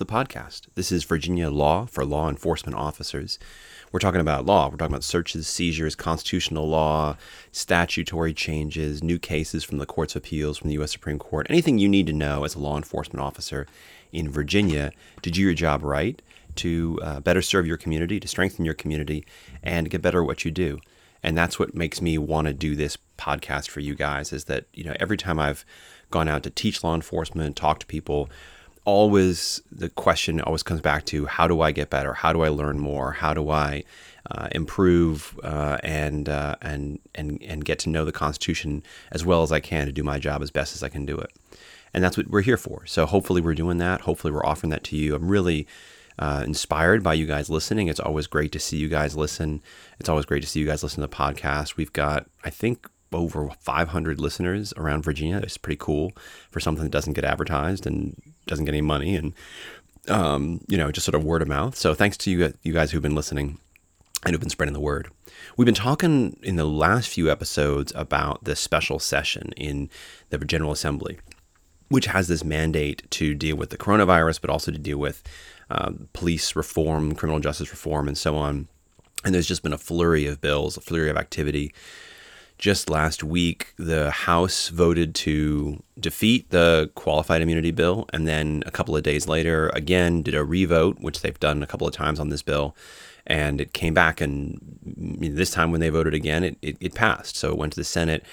the podcast. This is Virginia Law for Law Enforcement Officers. We're talking about law. We're talking about searches, seizures, constitutional law, statutory changes, new cases from the courts of appeals, from the U.S. Supreme Court, anything you need to know as a law enforcement officer in Virginia to do your job right, to uh, better serve your community, to strengthen your community, and get better at what you do. And that's what makes me want to do this podcast for you guys is that, you know, every time I've gone out to teach law enforcement, talk to people, always the question always comes back to how do I get better? How do I learn more? How do I uh, improve uh, and uh, and and and get to know the Constitution as well as I can to do my job as best as I can do it? And that's what we're here for. So hopefully we're doing that. Hopefully we're offering that to you. I'm really uh, inspired by you guys listening. It's always great to see you guys listen. It's always great to see you guys listen to the podcast. We've got, I think, over 500 listeners around Virginia. It's pretty cool for something that doesn't get advertised and doesn't get any money, and um, you know, just sort of word of mouth. So thanks to you, you guys who've been listening and who've been spreading the word. We've been talking in the last few episodes about the special session in the General Assembly, which has this mandate to deal with the coronavirus, but also to deal with um, police reform, criminal justice reform, and so on. And there's just been a flurry of bills, a flurry of activity. Just last week, the House voted to defeat the qualified immunity bill, and then a couple of days later, again, did a revote, which they've done a couple of times on this bill. And it came back, and this time when they voted again, it, it, it passed. So it went to the Senate,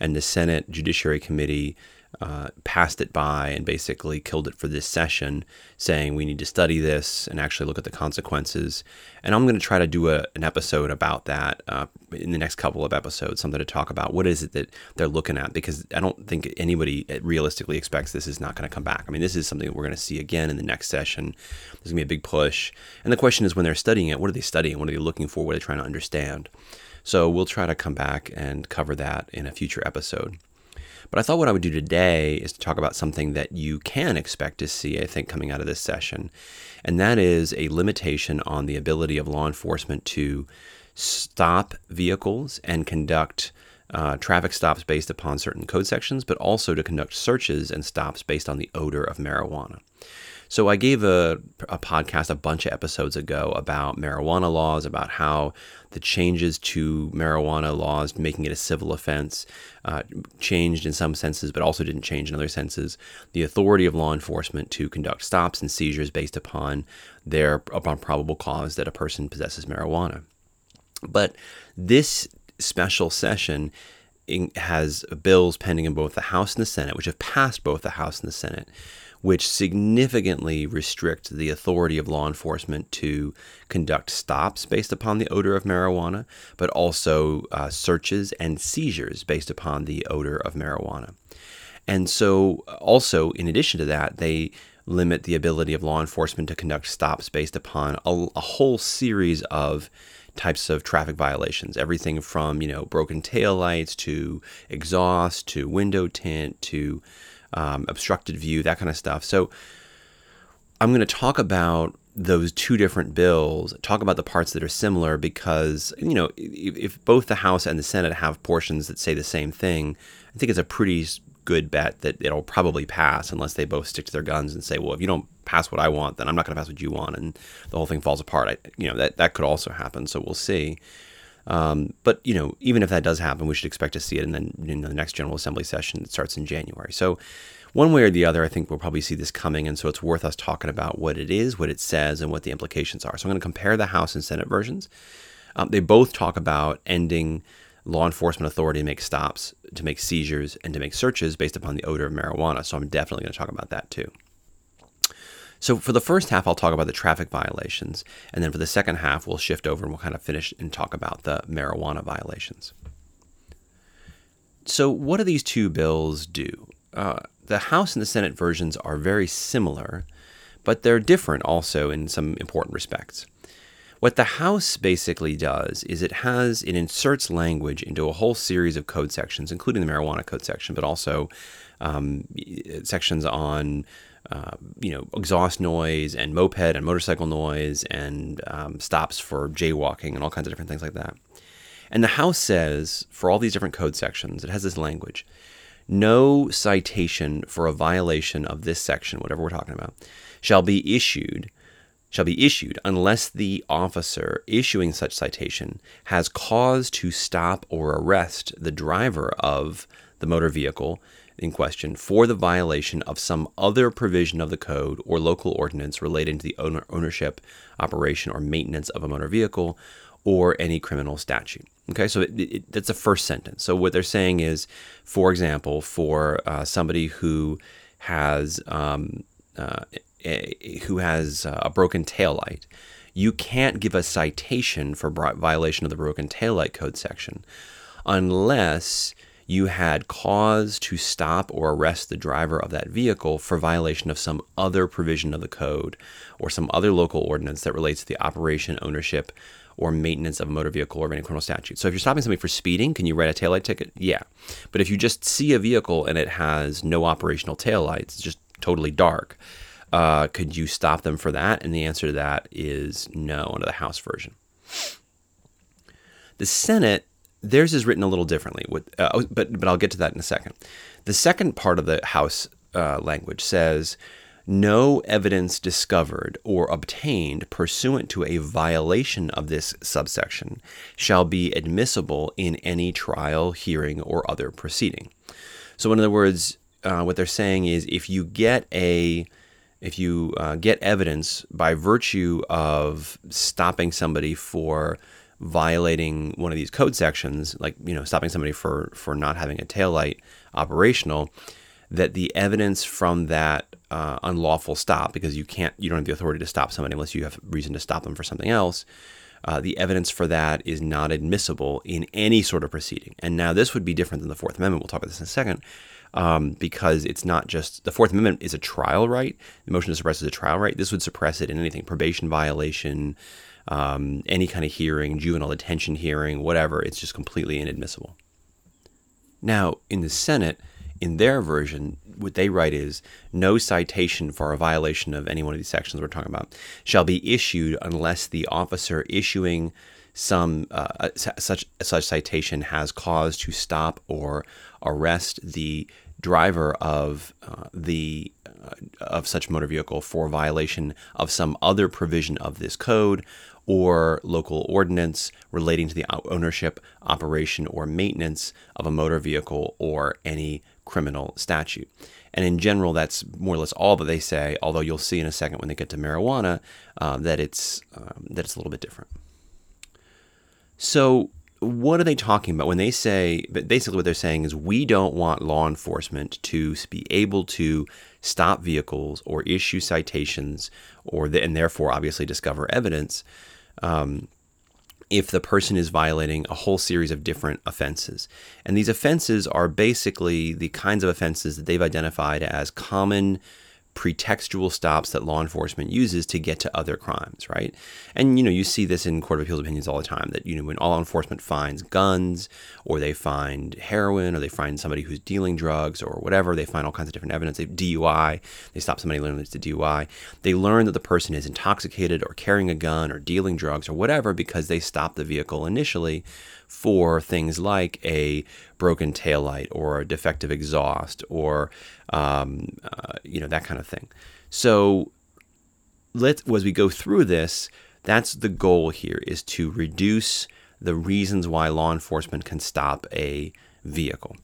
and the Senate Judiciary Committee uh, passed it by and basically killed it for this session, saying we need to study this and actually look at the consequences. And I'm going to try to do a, an episode about that uh, in the next couple of episodes, something to talk about. What is it that they're looking at? Because I don't think anybody realistically expects this is not going to come back. I mean, this is something we're going to see again in the next session. There's going to be a big push. And the question is when they're studying it, what are they studying? What are they looking for? What are they trying to understand? So we'll try to come back and cover that in a future episode. But I thought what I would do today is to talk about something that you can expect to see, I think, coming out of this session. And that is a limitation on the ability of law enforcement to stop vehicles and conduct uh, traffic stops based upon certain code sections, but also to conduct searches and stops based on the odor of marijuana. So I gave a, a podcast a bunch of episodes ago about marijuana laws, about how the changes to marijuana laws, making it a civil offense, uh, changed in some senses, but also didn't change in other senses. The authority of law enforcement to conduct stops and seizures based upon their upon probable cause that a person possesses marijuana. But this special session has bills pending in both the House and the Senate, which have passed both the House and the Senate, which significantly restrict the authority of law enforcement to conduct stops based upon the odor of marijuana, but also uh, searches and seizures based upon the odor of marijuana. And so, also, in addition to that, they limit the ability of law enforcement to conduct stops based upon a, a whole series of types of traffic violations everything from you know broken tail lights to exhaust to window tint to um, obstructed view, that kind of stuff. So I'm going to talk about those two different bills, talk about the parts that are similar because, you know, if, if, both the House and the Senate have portions that say the same thing, I think it's a pretty good bet that it'll probably pass unless they both stick to their guns and say, well, if you don't pass what I want, then I'm not going to pass what you want. And the whole thing falls apart. I, you know, that, that could also happen. So we'll see. Um, but you know, even if that does happen, we should expect to see it in the, in the next General Assembly session that starts in January. So, one way or the other, I think we'll probably see this coming, and so it's worth us talking about what it is, what it says, and what the implications are. So, I'm going to compare the House and Senate versions. Um, they both talk about ending law enforcement authority to make stops, to make seizures, and to make searches based upon the odor of marijuana. So, I'm definitely going to talk about that too. So for the first half, I'll talk about the traffic violations, and then for the second half, we'll shift over and we'll kind of finish and talk about the marijuana violations. So what do these two bills do? Uh, the House and the Senate versions are very similar, but they're different also in some important respects. What the House basically does is it has it inserts language into a whole series of code sections, including the marijuana code section, but also um, sections on uh, you know, exhaust noise and moped and motorcycle noise and um, stops for jaywalking and all kinds of different things like that. And the House says for all these different code sections, it has this language no citation for a violation of this section, whatever we're talking about, shall be issued shall be issued unless the officer issuing such citation has cause to stop or arrest the driver of the motor vehicle in question for the violation of some other provision of the code or local ordinance relating to the owner, ownership, operation, or maintenance of a motor vehicle or any criminal statute. Okay, so it, it, that's the first sentence. So what they're saying is, for example, for uh, somebody who has um, uh, a, who has uh, a broken taillight, you can't give a citation for violation of the broken taillight code section unless you had cause to stop or arrest the driver of that vehicle for violation of some other provision of the code or some other local ordinance that relates to the operation, ownership, or maintenance of a motor vehicle or any criminal statute. So if you're stopping somebody for speeding, can you write a taillight ticket? Yeah. But if you just see a vehicle and it has no operational taillights, it's just totally dark, uh, could you stop them for that? And the answer to that is no under the House version. The Senate, theirs is written a little differently, with, uh, oh, but, but I'll get to that in a second. The second part of the House uh, language says no evidence discovered or obtained pursuant to a violation of this subsection shall be admissible in any trial, hearing, or other proceeding. So, in other words, uh, what they're saying is if you get a if you uh, get evidence by virtue of stopping somebody for violating one of these code sections, like you know stopping somebody for for not having a taillight operational, that the evidence from that uh, unlawful stop, because you can't, you don't have the authority to stop somebody unless you have reason to stop them for something else. Uh, the evidence for that is not admissible in any sort of proceeding. And now this would be different than the Fourth Amendment. We'll talk about this in a second, um, because it's not just the Fourth Amendment is a trial right. The motion to suppress is a trial right. This would suppress it in anything probation violation, um, any kind of hearing, juvenile detention hearing, whatever. It's just completely inadmissible. Now, in the Senate, in their version, what they write is no citation for a violation of any one of these sections we're talking about shall be issued unless the officer issuing some uh, such such citation has cause to stop or arrest the driver of uh, the uh, of such motor vehicle for violation of some other provision of this code or local ordinance relating to the ownership, operation, or maintenance of a motor vehicle or any criminal statute. And in general, that's more or less all that they say. Although you'll see in a second when they get to marijuana uh, that it's um, that it's a little bit different. So, what are they talking about when they say? Basically, what they're saying is we don't want law enforcement to be able to stop vehicles or issue citations, or the, and therefore obviously discover evidence. Um, if the person is violating a whole series of different offenses. And these offenses are basically the kinds of offenses that they've identified as common pretextual stops that law enforcement uses to get to other crimes, right? And you know, you see this in court of appeals opinions all the time that you know when law enforcement finds guns or they find heroin or they find somebody who's dealing drugs or whatever, they find all kinds of different evidence. They DUI, they stop somebody learning it's a DUI. They learn that the person is intoxicated or carrying a gun or dealing drugs or whatever because they stopped the vehicle initially for things like a broken taillight or a defective exhaust or um, uh, you know that kind of thing. So let as we go through this, that's the goal here is to reduce the reasons why law enforcement can stop a vehicle.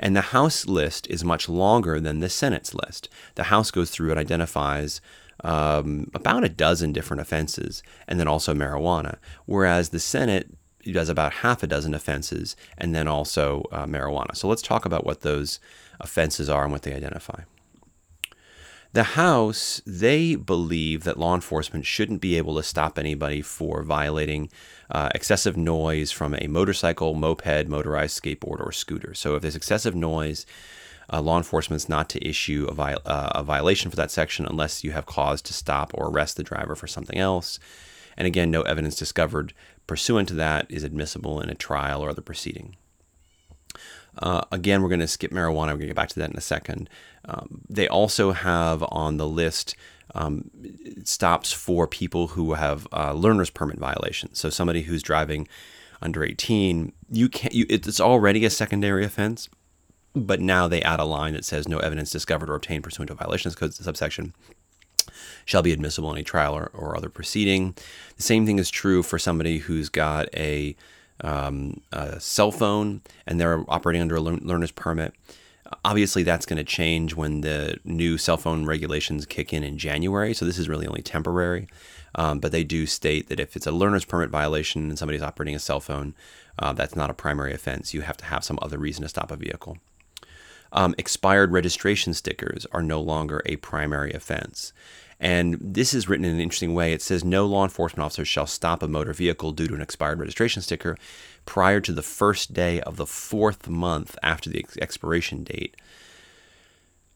And the House list is much longer than the Senate's list. The House goes through and identifies um, about a dozen different offenses and then also marijuana, whereas the Senate does about half a dozen offenses and then also uh, marijuana. So let's talk about what those offenses are and what they identify. The House, they believe that law enforcement shouldn't be able to stop anybody for violating uh, excessive noise from a motorcycle, moped, motorized skateboard, or scooter. So if there's excessive noise, uh, law enforcement is not to issue a, viol- uh, a violation for that section unless you have cause to stop or arrest the driver for something else. And again, no evidence discovered pursuant to that is admissible in a trial or other proceeding. Uh, again, we're going to skip marijuana. We're going to get back to that in a second. Um, they also have on the list um, stops for people who have uh, learner's permit violations. So somebody who's driving under 18, you can't. You, it's already a secondary offense, but now they add a line that says no evidence discovered or obtained pursuant to violations code subsection shall be admissible in a trial or, or other proceeding. The same thing is true for somebody who's got a, um, a cell phone and they're operating under a learner's permit. Obviously, that's going to change when the new cell phone regulations kick in in January. So this is really only temporary. Um, but they do state that if it's a learner's permit violation and somebody's operating a cell phone, uh, that's not a primary offense. You have to have some other reason to stop a vehicle. Um, expired registration stickers are no longer a primary offense. And this is written in an interesting way. It says no law enforcement officer shall stop a motor vehicle due to an expired registration sticker prior to the first day of the fourth month after the expiration date.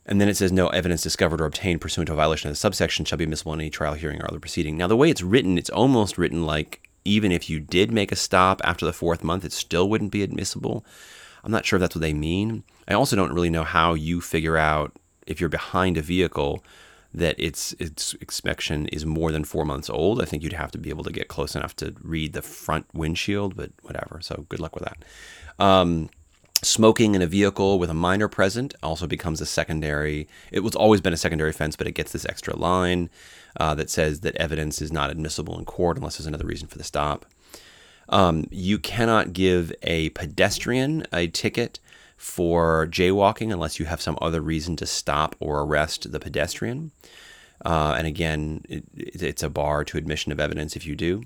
And then it says no evidence discovered or obtained pursuant to a violation of the subsection shall be admissible in any trial, hearing, or other proceeding. Now, the way it's written, it's almost written like even if you did make a stop after the fourth month, it still wouldn't be admissible. I'm not sure if that's what they mean. I also don't really know how you figure out if you're behind a vehicle that its its inspection is more than four months old. I think you'd have to be able to get close enough to read the front windshield, but whatever. So good luck with that. Um, smoking in a vehicle with a minor present also becomes a secondary. It was always been a secondary offense, but it gets this extra line uh, that says that evidence is not admissible in court unless there's another reason for the stop. Um, you cannot give a pedestrian a ticket for jaywalking unless you have some other reason to stop or arrest the pedestrian. Uh, and again, it, it's a bar to admission of evidence if you do.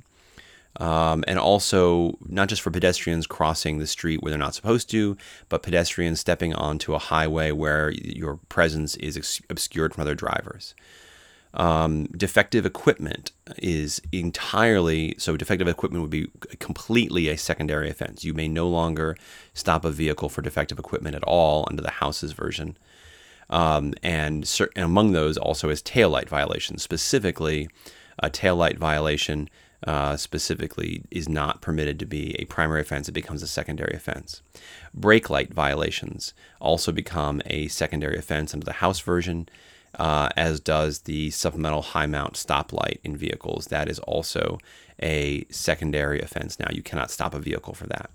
Um, and also, not just for pedestrians crossing the street where they're not supposed to, but pedestrians stepping onto a highway where your presence is obscured from other drivers. Um, defective equipment is entirely so. Defective equipment would be completely a secondary offense. You may no longer stop a vehicle for defective equipment at all under the House's version. Um, and, and, among those also is taillight violations. Specifically, a taillight violation uh, specifically is not permitted to be a primary offense. It becomes a secondary offense. Brake light violations also become a secondary offense under the House version uh, as does the supplemental high mount stoplight in vehicles. That is also a secondary offense. Now, you cannot stop a vehicle for that.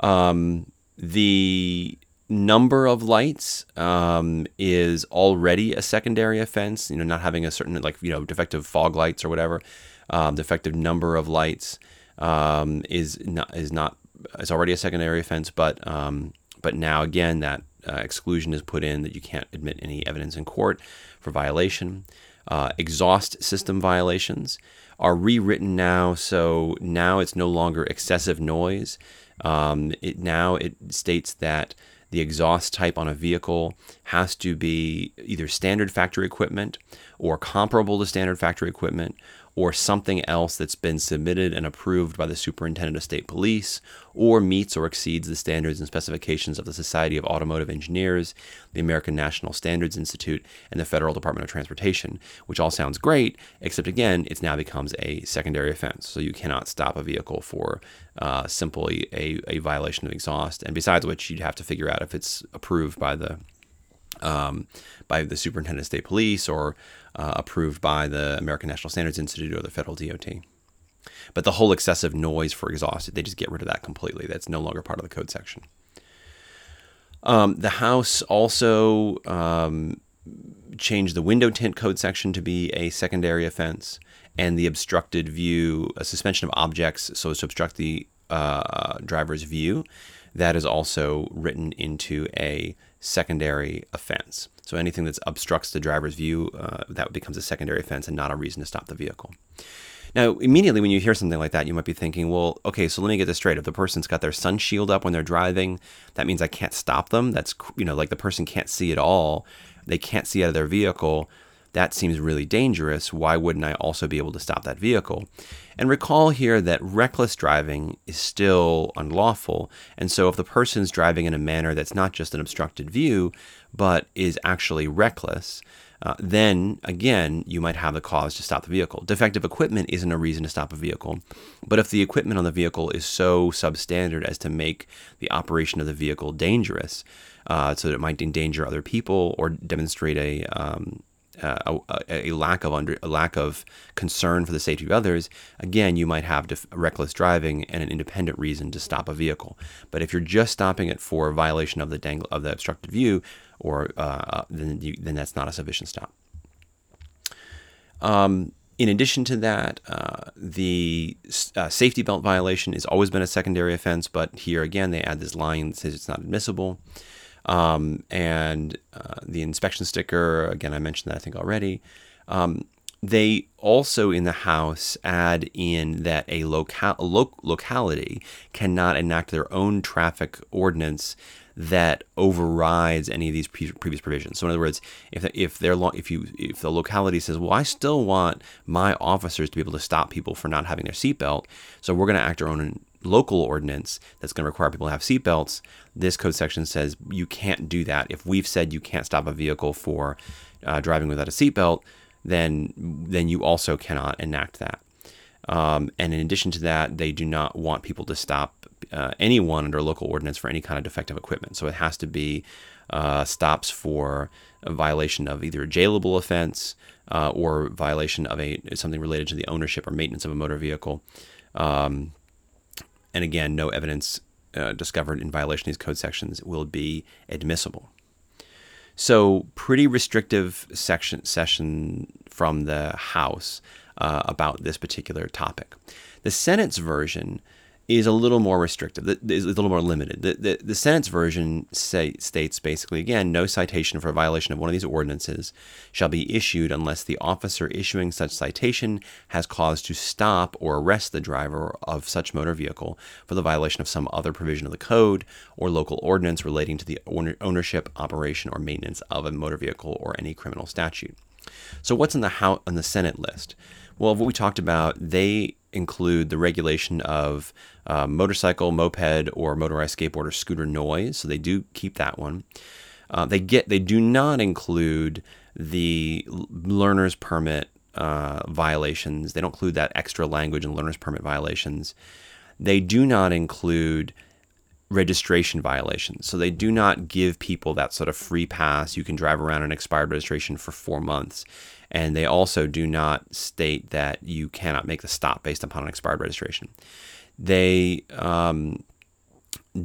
Um, the number of lights um, is already a secondary offense. You know, not having a certain like you know defective fog lights or whatever. Um, defective number of lights um, is not is not is already a secondary offense, but um, but now again that uh, exclusion is put in that you can't admit any evidence in court for violation. Uh, exhaust system violations are rewritten now, so now it's no longer excessive noise. Um, it now it states that the exhaust type on a vehicle has to be either standard factory equipment or comparable to standard factory equipment or something else that's been submitted and approved by the Superintendent of State Police, or meets or exceeds the standards and specifications of the Society of Automotive Engineers, the American National Standards Institute, and the Federal Department of Transportation, which all sounds great, except again, it now becomes a secondary offense. So you cannot stop a vehicle for uh, simply a, a violation of exhaust. And besides which, you'd have to figure out if it's approved by the um, by the Superintendent of State Police or uh, approved by the American National Standards Institute or the federal DOT. But the whole excessive noise for exhausted, they just get rid of that completely. That's no longer part of the code section. Um, the House also um, changed the window tint code section to be a secondary offense, and the obstructed view, a suspension of objects, so as to obstruct the uh, driver's view, that is also written into a secondary offense. So anything that obstructs the driver's view, uh, that becomes a secondary offense and not a reason to stop the vehicle. Now, immediately when you hear something like that, you might be thinking, well, okay, so let me get this straight. If the person's got their sun shield up when they're driving, that means I can't stop them. That's, you know, like the person can't see at all. They can't see out of their vehicle. That seems really dangerous. Why wouldn't I also be able to stop that vehicle? And recall here that reckless driving is still unlawful. And so if the person's driving in a manner that's not just an obstructed view, but is actually reckless, uh, then again, you might have the cause to stop the vehicle. Defective equipment isn't a reason to stop a vehicle, but if the equipment on the vehicle is so substandard as to make the operation of the vehicle dangerous, uh, so that it might endanger other people or demonstrate a um, uh, a, a, lack of under a lack of concern for the safety of others, again, you might have def- reckless driving and an independent reason to stop a vehicle. But if you're just stopping it for violation of the dangle of the obstructed view, or uh, then you, then that's not a sufficient stop. Um, in addition to that, uh, the uh, safety belt violation has always been a secondary offense, but here again they add this line that says it's not admissible. Um, and uh, the inspection sticker, again, I mentioned that I think already. Um, they also in the House add in that a, lo- locality cannot enact their own traffic ordinance that overrides any of these pre- previous provisions. So in other words, if if they're lo- if you if the locality says, well, I still want my officers to be able to stop people for not having their seatbelt, so we're going to act our own local ordinance that's going to require people to have seatbelts. This code section says you can't do that. If we've said you can't stop a vehicle for uh, driving without a seatbelt, then then you also cannot enact that. Um, and in addition to that, they do not want people to stop uh, anyone under local ordinance for any kind of defective equipment. So it has to be uh, stops for a violation of either a jailable offense uh, or violation of a something related to the ownership or maintenance of a motor vehicle. Um, and again, no evidence uh, discovered in violation of these code sections will be admissible. So, pretty restrictive section session from the House uh, about this particular topic. The Senate's version is a little more restrictive, is a little more limited. The, the, the Senate's version say, states basically, again, no citation for a violation of one of these ordinances shall be issued unless the officer issuing such citation has cause to stop or arrest the driver of such motor vehicle for the violation of some other provision of the code or local ordinance relating to the ownership, operation, or maintenance of a motor vehicle or any criminal statute. So, what's in the House, on the Senate list? Well, what we talked about, they include the regulation of uh, motorcycle, moped, or motorized skateboard or scooter noise. So they do keep that one. Uh, they get they do not include the learner's permit uh, violations. They don't include that extra language in learner's permit violations. They do not include registration violations. So they do not give people that sort of free pass. You can drive around an expired registration for four months. And they also do not state that you cannot make the stop based upon an expired registration. They um,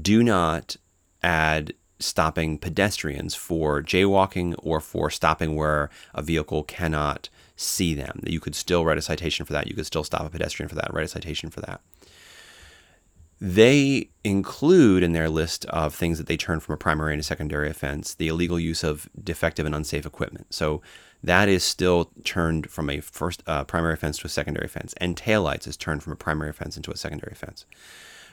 do not add stopping pedestrians for jaywalking or for stopping where a vehicle cannot see them. You could still write a citation for that. You could still stop a pedestrian for that, write a citation for that. They include in their list of things that they turn from a primary and a secondary offense the illegal use of defective and unsafe equipment. So that is still turned from a first uh, primary offense to a secondary offense, and taillights is turned from a primary offense into a secondary offense.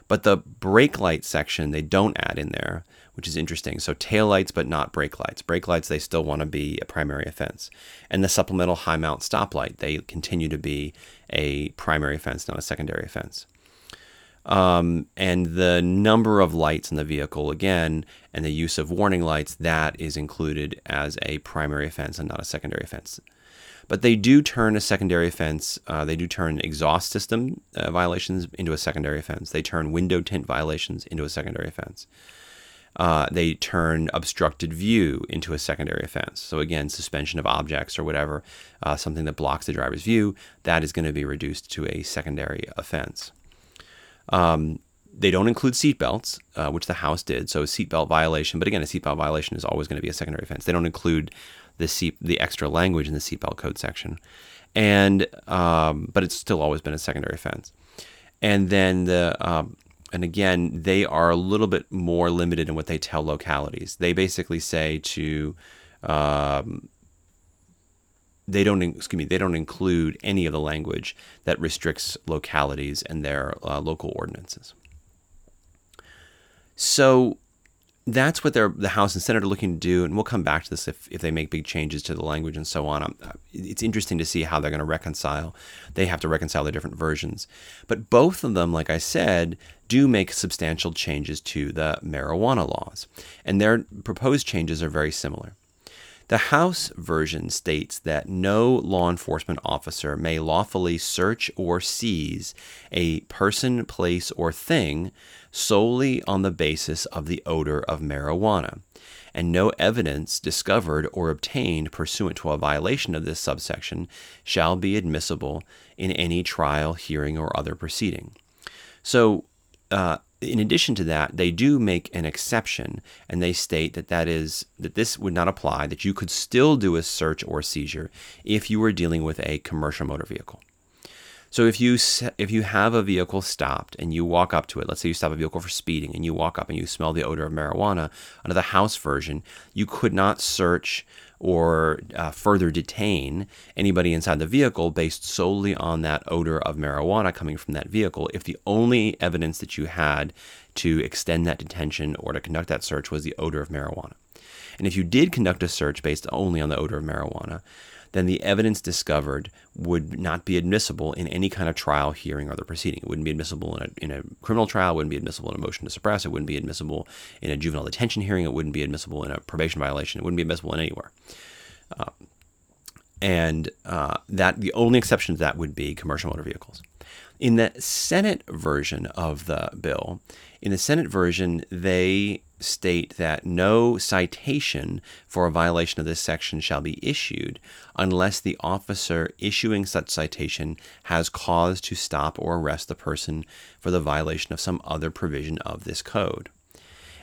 But the brake light section they don't add in there, which is interesting. So taillights, but not brake lights. Brake lights they still want to be a primary offense, and the supplemental high mount stoplight they continue to be a primary offense, not a secondary offense. Um, and the number of lights in the vehicle, again, and the use of warning lights, that is included as a primary offense and not a secondary offense. But they do turn a secondary offense, uh, they do turn exhaust system uh, violations into a secondary offense. They turn window tint violations into a secondary offense. Uh, they turn obstructed view into a secondary offense. So, again, suspension of objects or whatever, uh, something that blocks the driver's view, that is going to be reduced to a secondary offense. Um, they don't include seatbelts, uh, which the House did. So seatbelt violation, but again, a seatbelt violation is always going to be a secondary offense. They don't include the seat, the extra language in the seatbelt code section, and um, but it's still always been a secondary offense. And then the um, and again, they are a little bit more limited in what they tell localities. They basically say to um, they don't excuse me they don't include any of the language that restricts localities and their uh, local ordinances. So that's what the House and Senate are looking to do, and we'll come back to this if, if they make big changes to the language and so on. Uh, it's interesting to see how they're going to reconcile. They have to reconcile the different versions. But both of them, like I said, do make substantial changes to the marijuana laws, and their proposed changes are very similar. The House version states that no law enforcement officer may lawfully search or seize a person, place, or thing solely on the basis of the odor of marijuana, and no evidence discovered or obtained pursuant to a violation of this subsection shall be admissible in any trial, hearing, or other proceeding. So, uh, in addition to that, they do make an exception, and they state that that is that this would not apply. That you could still do a search or seizure if you were dealing with a commercial motor vehicle. So if you if you have a vehicle stopped and you walk up to it, let's say you stop a vehicle for speeding and you walk up and you smell the odor of marijuana, under the House version, you could not search or uh, further detain anybody inside the vehicle based solely on that odor of marijuana coming from that vehicle if the only evidence that you had to extend that detention or to conduct that search was the odor of marijuana. And if you did conduct a search based only on the odor of marijuana, then the evidence discovered would not be admissible in any kind of trial, hearing, or other proceeding. It wouldn't be admissible in a, in a criminal trial, it wouldn't be admissible in a motion to suppress, it wouldn't be admissible in a juvenile detention hearing, it wouldn't be admissible in a probation violation, it wouldn't be admissible in anywhere. Uh, and uh, that the only exception to that would be commercial motor vehicles. In the Senate version of the bill, in the Senate version, they state that no citation for a violation of this section shall be issued unless the officer issuing such citation has cause to stop or arrest the person for the violation of some other provision of this code.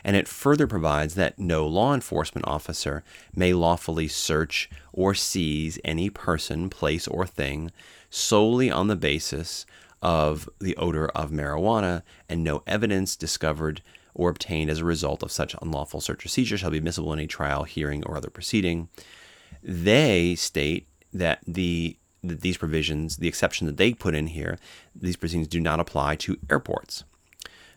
And it further provides that no law enforcement officer may lawfully search or seize any person, place, or thing solely on the basis of the odor of marijuana, and no evidence discovered or obtained as a result of such unlawful search or seizure shall be admissible in a trial, hearing, or other proceeding. They state that the that these provisions, the exception that they put in here, these proceedings do not apply to airports.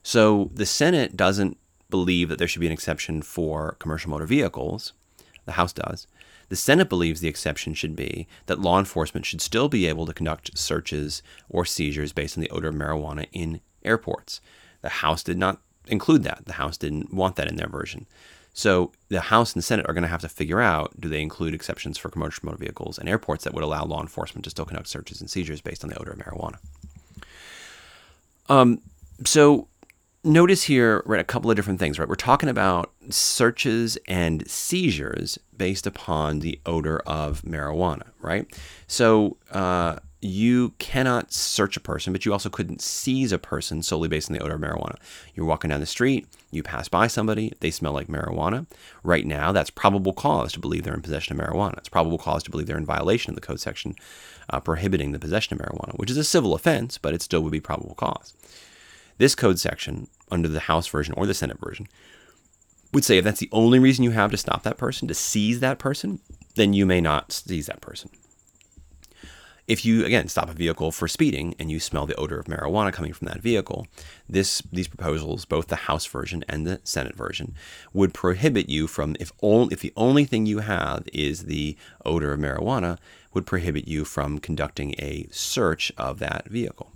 So the Senate doesn't believe that there should be an exception for commercial motor vehicles. The House does. The Senate believes the exception should be that law enforcement should still be able to conduct searches or seizures based on the odor of marijuana in airports. The House did not include that. The House didn't want that in their version. So the House and Senate are going to have to figure out do they include exceptions for commercial motor vehicles and airports that would allow law enforcement to still conduct searches and seizures based on the odor of marijuana. Um, so notice here, right, a couple of different things, right? We're talking about searches and seizures based upon the odor of marijuana, right? So uh, you cannot search a person, but you also couldn't seize a person solely based on the odor of marijuana. You're walking down the street, you pass by somebody, they smell like marijuana. Right now, that's probable cause to believe they're in possession of marijuana. It's probable cause to believe they're in violation of the code section uh, prohibiting the possession of marijuana, which is a civil offense, but it still would be probable cause. This code section, under the House version or the Senate version, would say if that's the only reason you have to stop that person, to seize that person, then you may not seize that person. If you again stop a vehicle for speeding and you smell the odor of marijuana coming from that vehicle, this these proposals, both the House version and the Senate version, would prohibit you from if only if the only thing you have is the odor of marijuana, would prohibit you from conducting a search of that vehicle.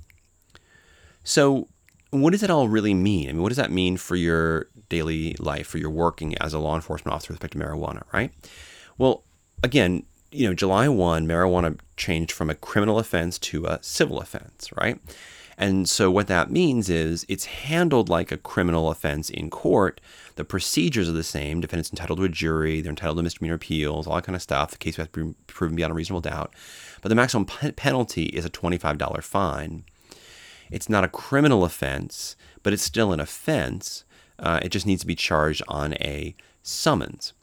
So what does that all really mean? I mean, what does that mean for your daily life, for your working as a law enforcement officer with respect to marijuana, right? Well, again, you know, July 1, marijuana changed from a criminal offense to a civil offense, right? And so what that means is it's handled like a criminal offense in court. The procedures are the same. Defendants entitled to a jury, they're entitled to misdemeanor appeals, all that kind of stuff. The case has to be proven beyond a reasonable doubt. But the maximum penalty is a $25 fine. It's not a criminal offense, but it's still an offense. Uh, it just needs to be charged on a summons.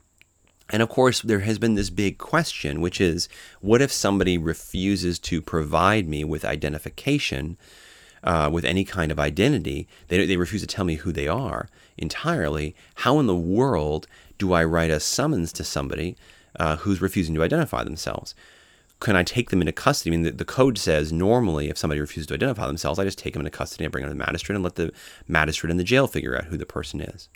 And of course, there has been this big question, which is what if somebody refuses to provide me with identification, uh, with any kind of identity? They, they refuse to tell me who they are entirely. How in the world do I write a summons to somebody uh, who's refusing to identify themselves? can I take them into custody? I mean, the, the, code says normally if somebody refuses to identify themselves, I just take them into custody and bring them to the magistrate and let the magistrate in the jail figure out who the person is.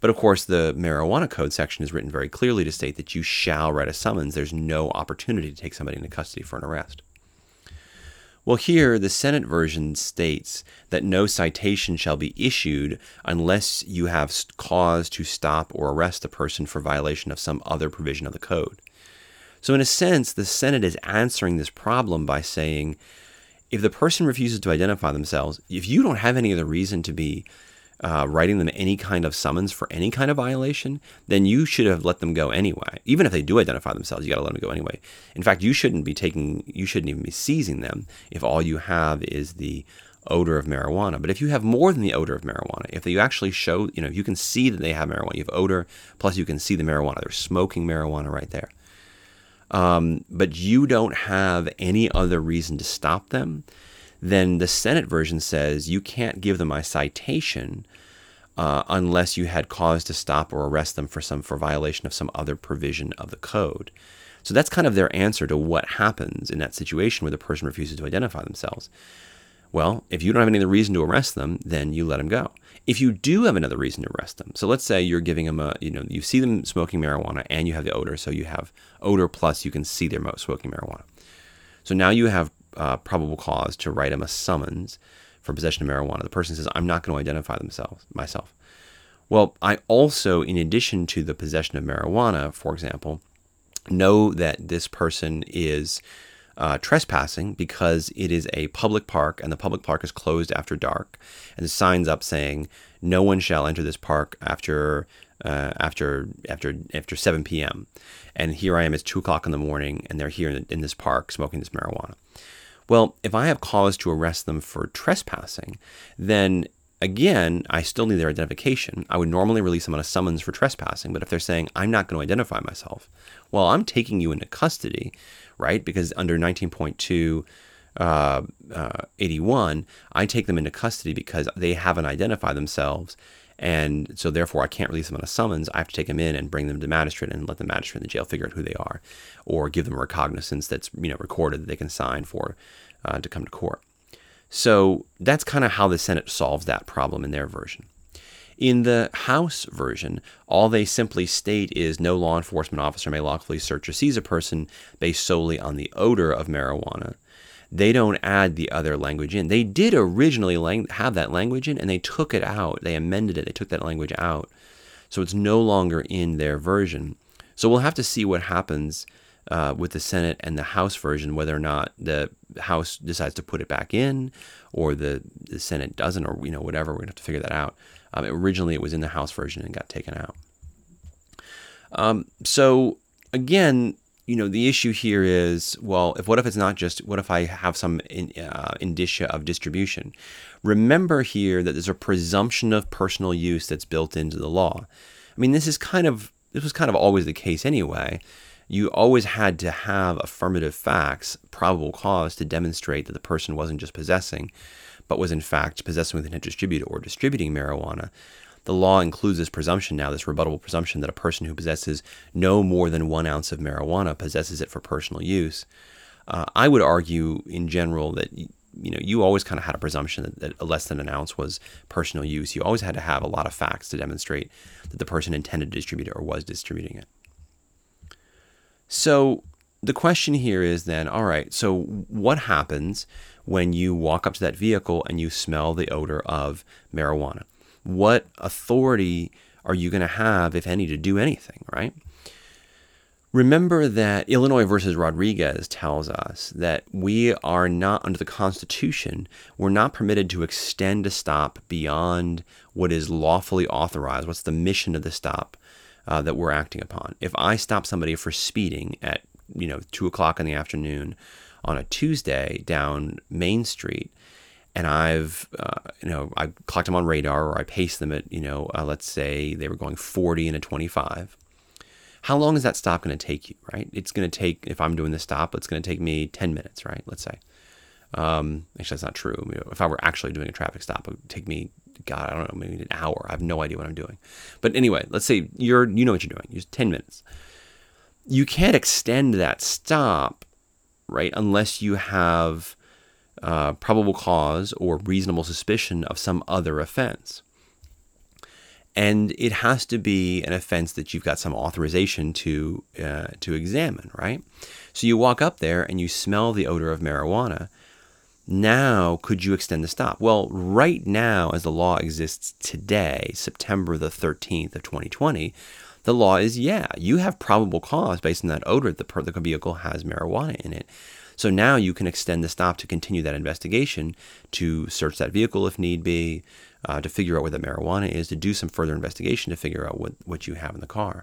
But of course, the marijuana code section is written very clearly to state that you shall write a summons. There's no opportunity to take somebody into custody for an arrest. Well, here, the Senate version states that no citation shall be issued unless you have cause to stop or arrest a person for violation of some other provision of the code. So, in a sense, the Senate is answering this problem by saying if the person refuses to identify themselves, if you don't have any other reason to be uh, writing them any kind of summons for any kind of violation, then you should have let them go anyway. Even if they do identify themselves, you got to let them go anyway. In fact, you shouldn't be taking, you shouldn't even be seizing them if all you have is the odor of marijuana. But if you have more than the odor of marijuana, if you actually show, you know, you can see that they have marijuana, you have odor, plus you can see the marijuana. They're smoking marijuana right there. Um, but you don't have any other reason to stop them, then the Senate version says you can't give them a citation uh, unless you had cause to stop or arrest them for some for violation of some other provision of the code. So that's kind of their answer to what happens in that situation where the person refuses to identify themselves. Well, if you don't have any other reason to arrest them, then you let them go. If you do have another reason to arrest them, so let's say you're giving them a, you know, you see them smoking marijuana and you have the odor, so you have odor plus you can see they're smoking marijuana. So now you have uh, probable cause to write them a summons for possession of marijuana. The person says, "I'm not going to identify themselves myself." Well, I also, in addition to the possession of marijuana, for example, know that this person is uh, trespassing because it is a public park and the public park is closed after dark. And the signs up saying, "No one shall enter this park after uh, after after after 7 p.m." And here I am, it's two o'clock in the morning, and they're here in, in this park smoking this marijuana. Well, if I have cause to arrest them for trespassing, then again, I still need their identification. I would normally release them on a summons for trespassing, but if they're saying, I'm not going to identify myself, well, I'm taking you into custody, right? Because under 19.2, uh, uh, 81, I take them into custody because they haven't identified themselves. And so, therefore, I can't release them on a summons. I have to take them in and bring them to magistrate and let the magistrate in the jail figure out who they are, or give them a recognizance that's you know recorded that they can sign for uh, to come to court. So that's kind of how the Senate solves that problem in their version. In the House version, all they simply state is no law enforcement officer may lawfully search or seize a person based solely on the odor of marijuana they don't add the other language in. They did originally lang- have that language in, and they took it out. They amended it. They took that language out, so it's no longer in their version. So we'll have to see what happens uh, with the Senate and the House version, whether or not the House decides to put it back in, or the, the Senate doesn't, or you know whatever. We're gonna have to figure that out. Um, originally, it was in the House version and got taken out. Um, so again, you know, the issue here is, well, if what if it's not just, what if I have some in, uh, indicia of distribution? Remember here that there's a presumption of personal use that's built into the law. I mean, this is kind of, this was kind of always the case anyway. You always had to have affirmative facts, probable cause to demonstrate that the person wasn't just possessing, but was in fact possessing with intent to distribute or distributing marijuana the law includes this presumption now, this rebuttable presumption that a person who possesses no more than one ounce of marijuana possesses it for personal use. Uh, I would argue, in general, that you know you always kind of had a presumption that, that less than an ounce was personal use. You always had to have a lot of facts to demonstrate that the person intended to distribute it or was distributing it. So the question here is then, all right, so what happens when you walk up to that vehicle and you smell the odor of marijuana? What authority are you going to have, if any, to do anything, right? Remember that Illinois versus Rodriguez tells us that we are not, under the Constitution, we're not permitted to extend a stop beyond what is lawfully authorized. What's the mission of the stop uh, that we're acting upon? If I stop somebody for speeding at, you know, two o'clock in the afternoon on a Tuesday down Main Street, and I've uh, you know I clocked them on radar or I paced them at you know uh, let's say they were going 40 and a 25. How long is that stop going to take you? Right? It's going to take if I'm doing the stop, it's going to take me 10 minutes. Right? Let's say. Um, actually, that's not true. if I were actually doing a traffic stop, it would take me God, I don't know, maybe an hour. I have no idea what I'm doing. But anyway, let's say you're you know what you're doing. You're 10 minutes. You can't extend that stop, right? Unless you have uh, probable cause or reasonable suspicion of some other offense. And it has to be an offense that you've got some authorization to uh, to examine, right? So you walk up there and you smell the odor of marijuana. Now, could you extend the stop? Well, right now, as the law exists today, September the 13th of 2020, the law is yeah, you have probable cause based on that odor that the, vehicle has marijuana in it. So now you can extend the stop to continue that investigation, to search that vehicle if need be, uh, to figure out where the marijuana is, to do some further investigation to figure out what, what you have in the car.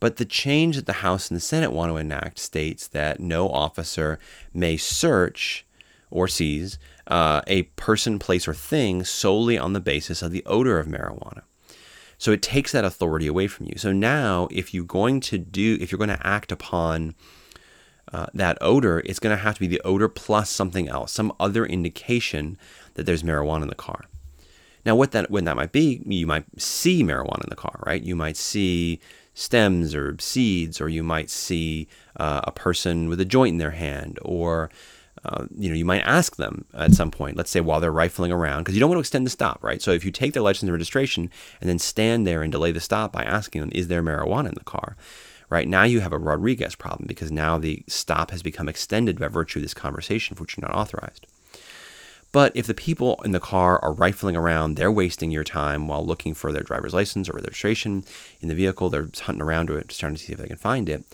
But the change that the House and the Senate want to enact states that no officer may search or seize uh, a person, place, or thing solely on the basis of the odor of marijuana. So it takes that authority away from you. So now, if you're going to do, if you're going to act upon uh, that odor, it's going to have to be the odor plus something else, some other indication that there's marijuana in the car. Now, what that when that might be, you might see marijuana in the car, right? You might see stems or seeds, or you might see uh, a person with a joint in their hand, or uh, you know, you might ask them at some point, let's say while they're rifling around, because you don't want to extend the stop, right? So if you take their license and registration and then stand there and delay the stop by asking them, is there marijuana in the car? Right now, you have a Rodriguez problem because now the stop has become extended by virtue of this conversation for which you're not authorized. But if the people in the car are rifling around, they're wasting your time while looking for their driver's license or registration in the vehicle. They're hunting around to it, just trying to see if they can find it.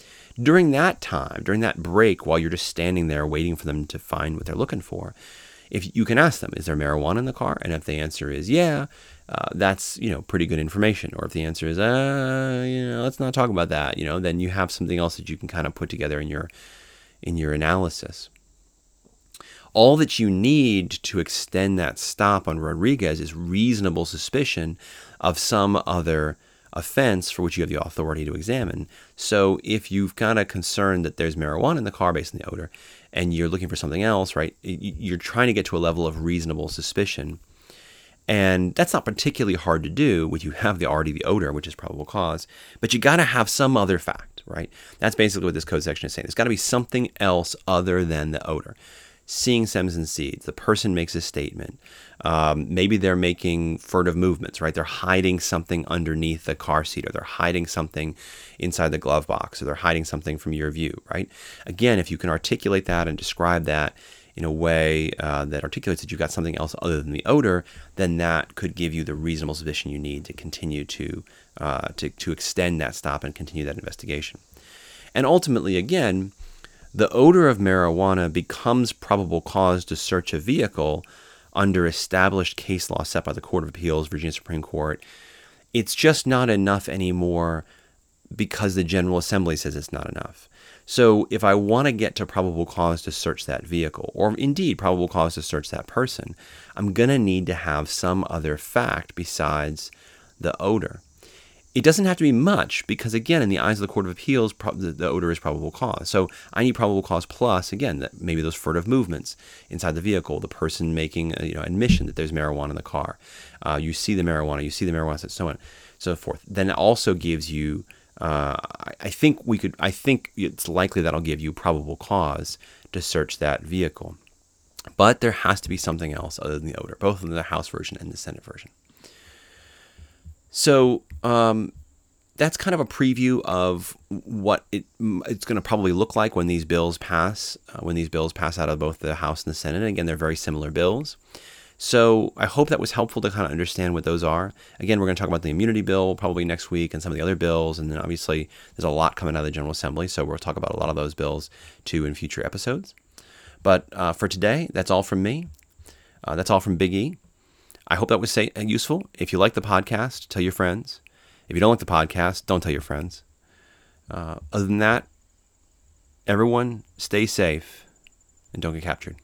During that time, during that break, while you're just standing there waiting for them to find what they're looking for, if you can ask them, is there marijuana in the car? And if the answer is yeah, uh, that's you know pretty good information. Or if the answer is uh, you know, let's not talk about that, you know, then you have something else that you can kind of put together in your in your analysis. All that you need to extend that stop on Rodriguez is reasonable suspicion of some other offense for which you have the authority to examine. So if you've got a concern that there's marijuana in the car based on the odor and you're looking for something else, right, you're trying to get to a level of reasonable suspicion. And that's not particularly hard to do when you have the already the odor, which is probable cause, but you got to have some other fact, right? That's basically what this code section is saying. There's got to be something else other than the odor seeing stems and seeds. The person makes a statement. Um, maybe they're making furtive movements, right? They're hiding something underneath the car seat, or they're hiding something inside the glove box, or they're hiding something from your view, right? Again, if you can articulate that and describe that in a way uh, that articulates that you've got something else other than the odor, then that could give you the reasonable suspicion you need to continue to uh, to, to extend that stop and continue that investigation. And ultimately, again, the odor of marijuana becomes probable cause to search a vehicle under established case law set by the Court of Appeals, Virginia Supreme Court. It's just not enough anymore because the General Assembly says it's not enough. So, if I want to get to probable cause to search that vehicle, or indeed probable cause to search that person, I'm going to need to have some other fact besides the odor. It doesn't have to be much because, again, in the eyes of the Court of Appeals, pro- the, the, odor is probable cause. So I need probable cause plus, again, that maybe those furtive movements inside the vehicle, the person making a, you know admission that there's marijuana in the car. Uh, you see the marijuana, you see the marijuana, so on, so forth. Then it also gives you. Uh, I, I think we could. I think it's likely that'll give you probable cause to search that vehicle. But there has to be something else other than the odor, both in the House version and the Senate version. So um, that's kind of a preview of what it, it's going to probably look like when these bills pass. Uh, when these bills pass out of both the House and the Senate. And again, they're very similar bills. So I hope that was helpful to kind of understand what those are. Again, we're going to talk about the immunity bill probably next week and some of the other bills. And then obviously there's a lot coming out of the General Assembly. So we'll talk about a lot of those bills too in future episodes. But uh, for today, that's all from me. Uh, that's all from Big E. I hope that was say, useful. If you like the podcast, tell your friends. If you don't like the podcast, don't tell your friends. Uh, other than that, everyone stay safe and don't get captured.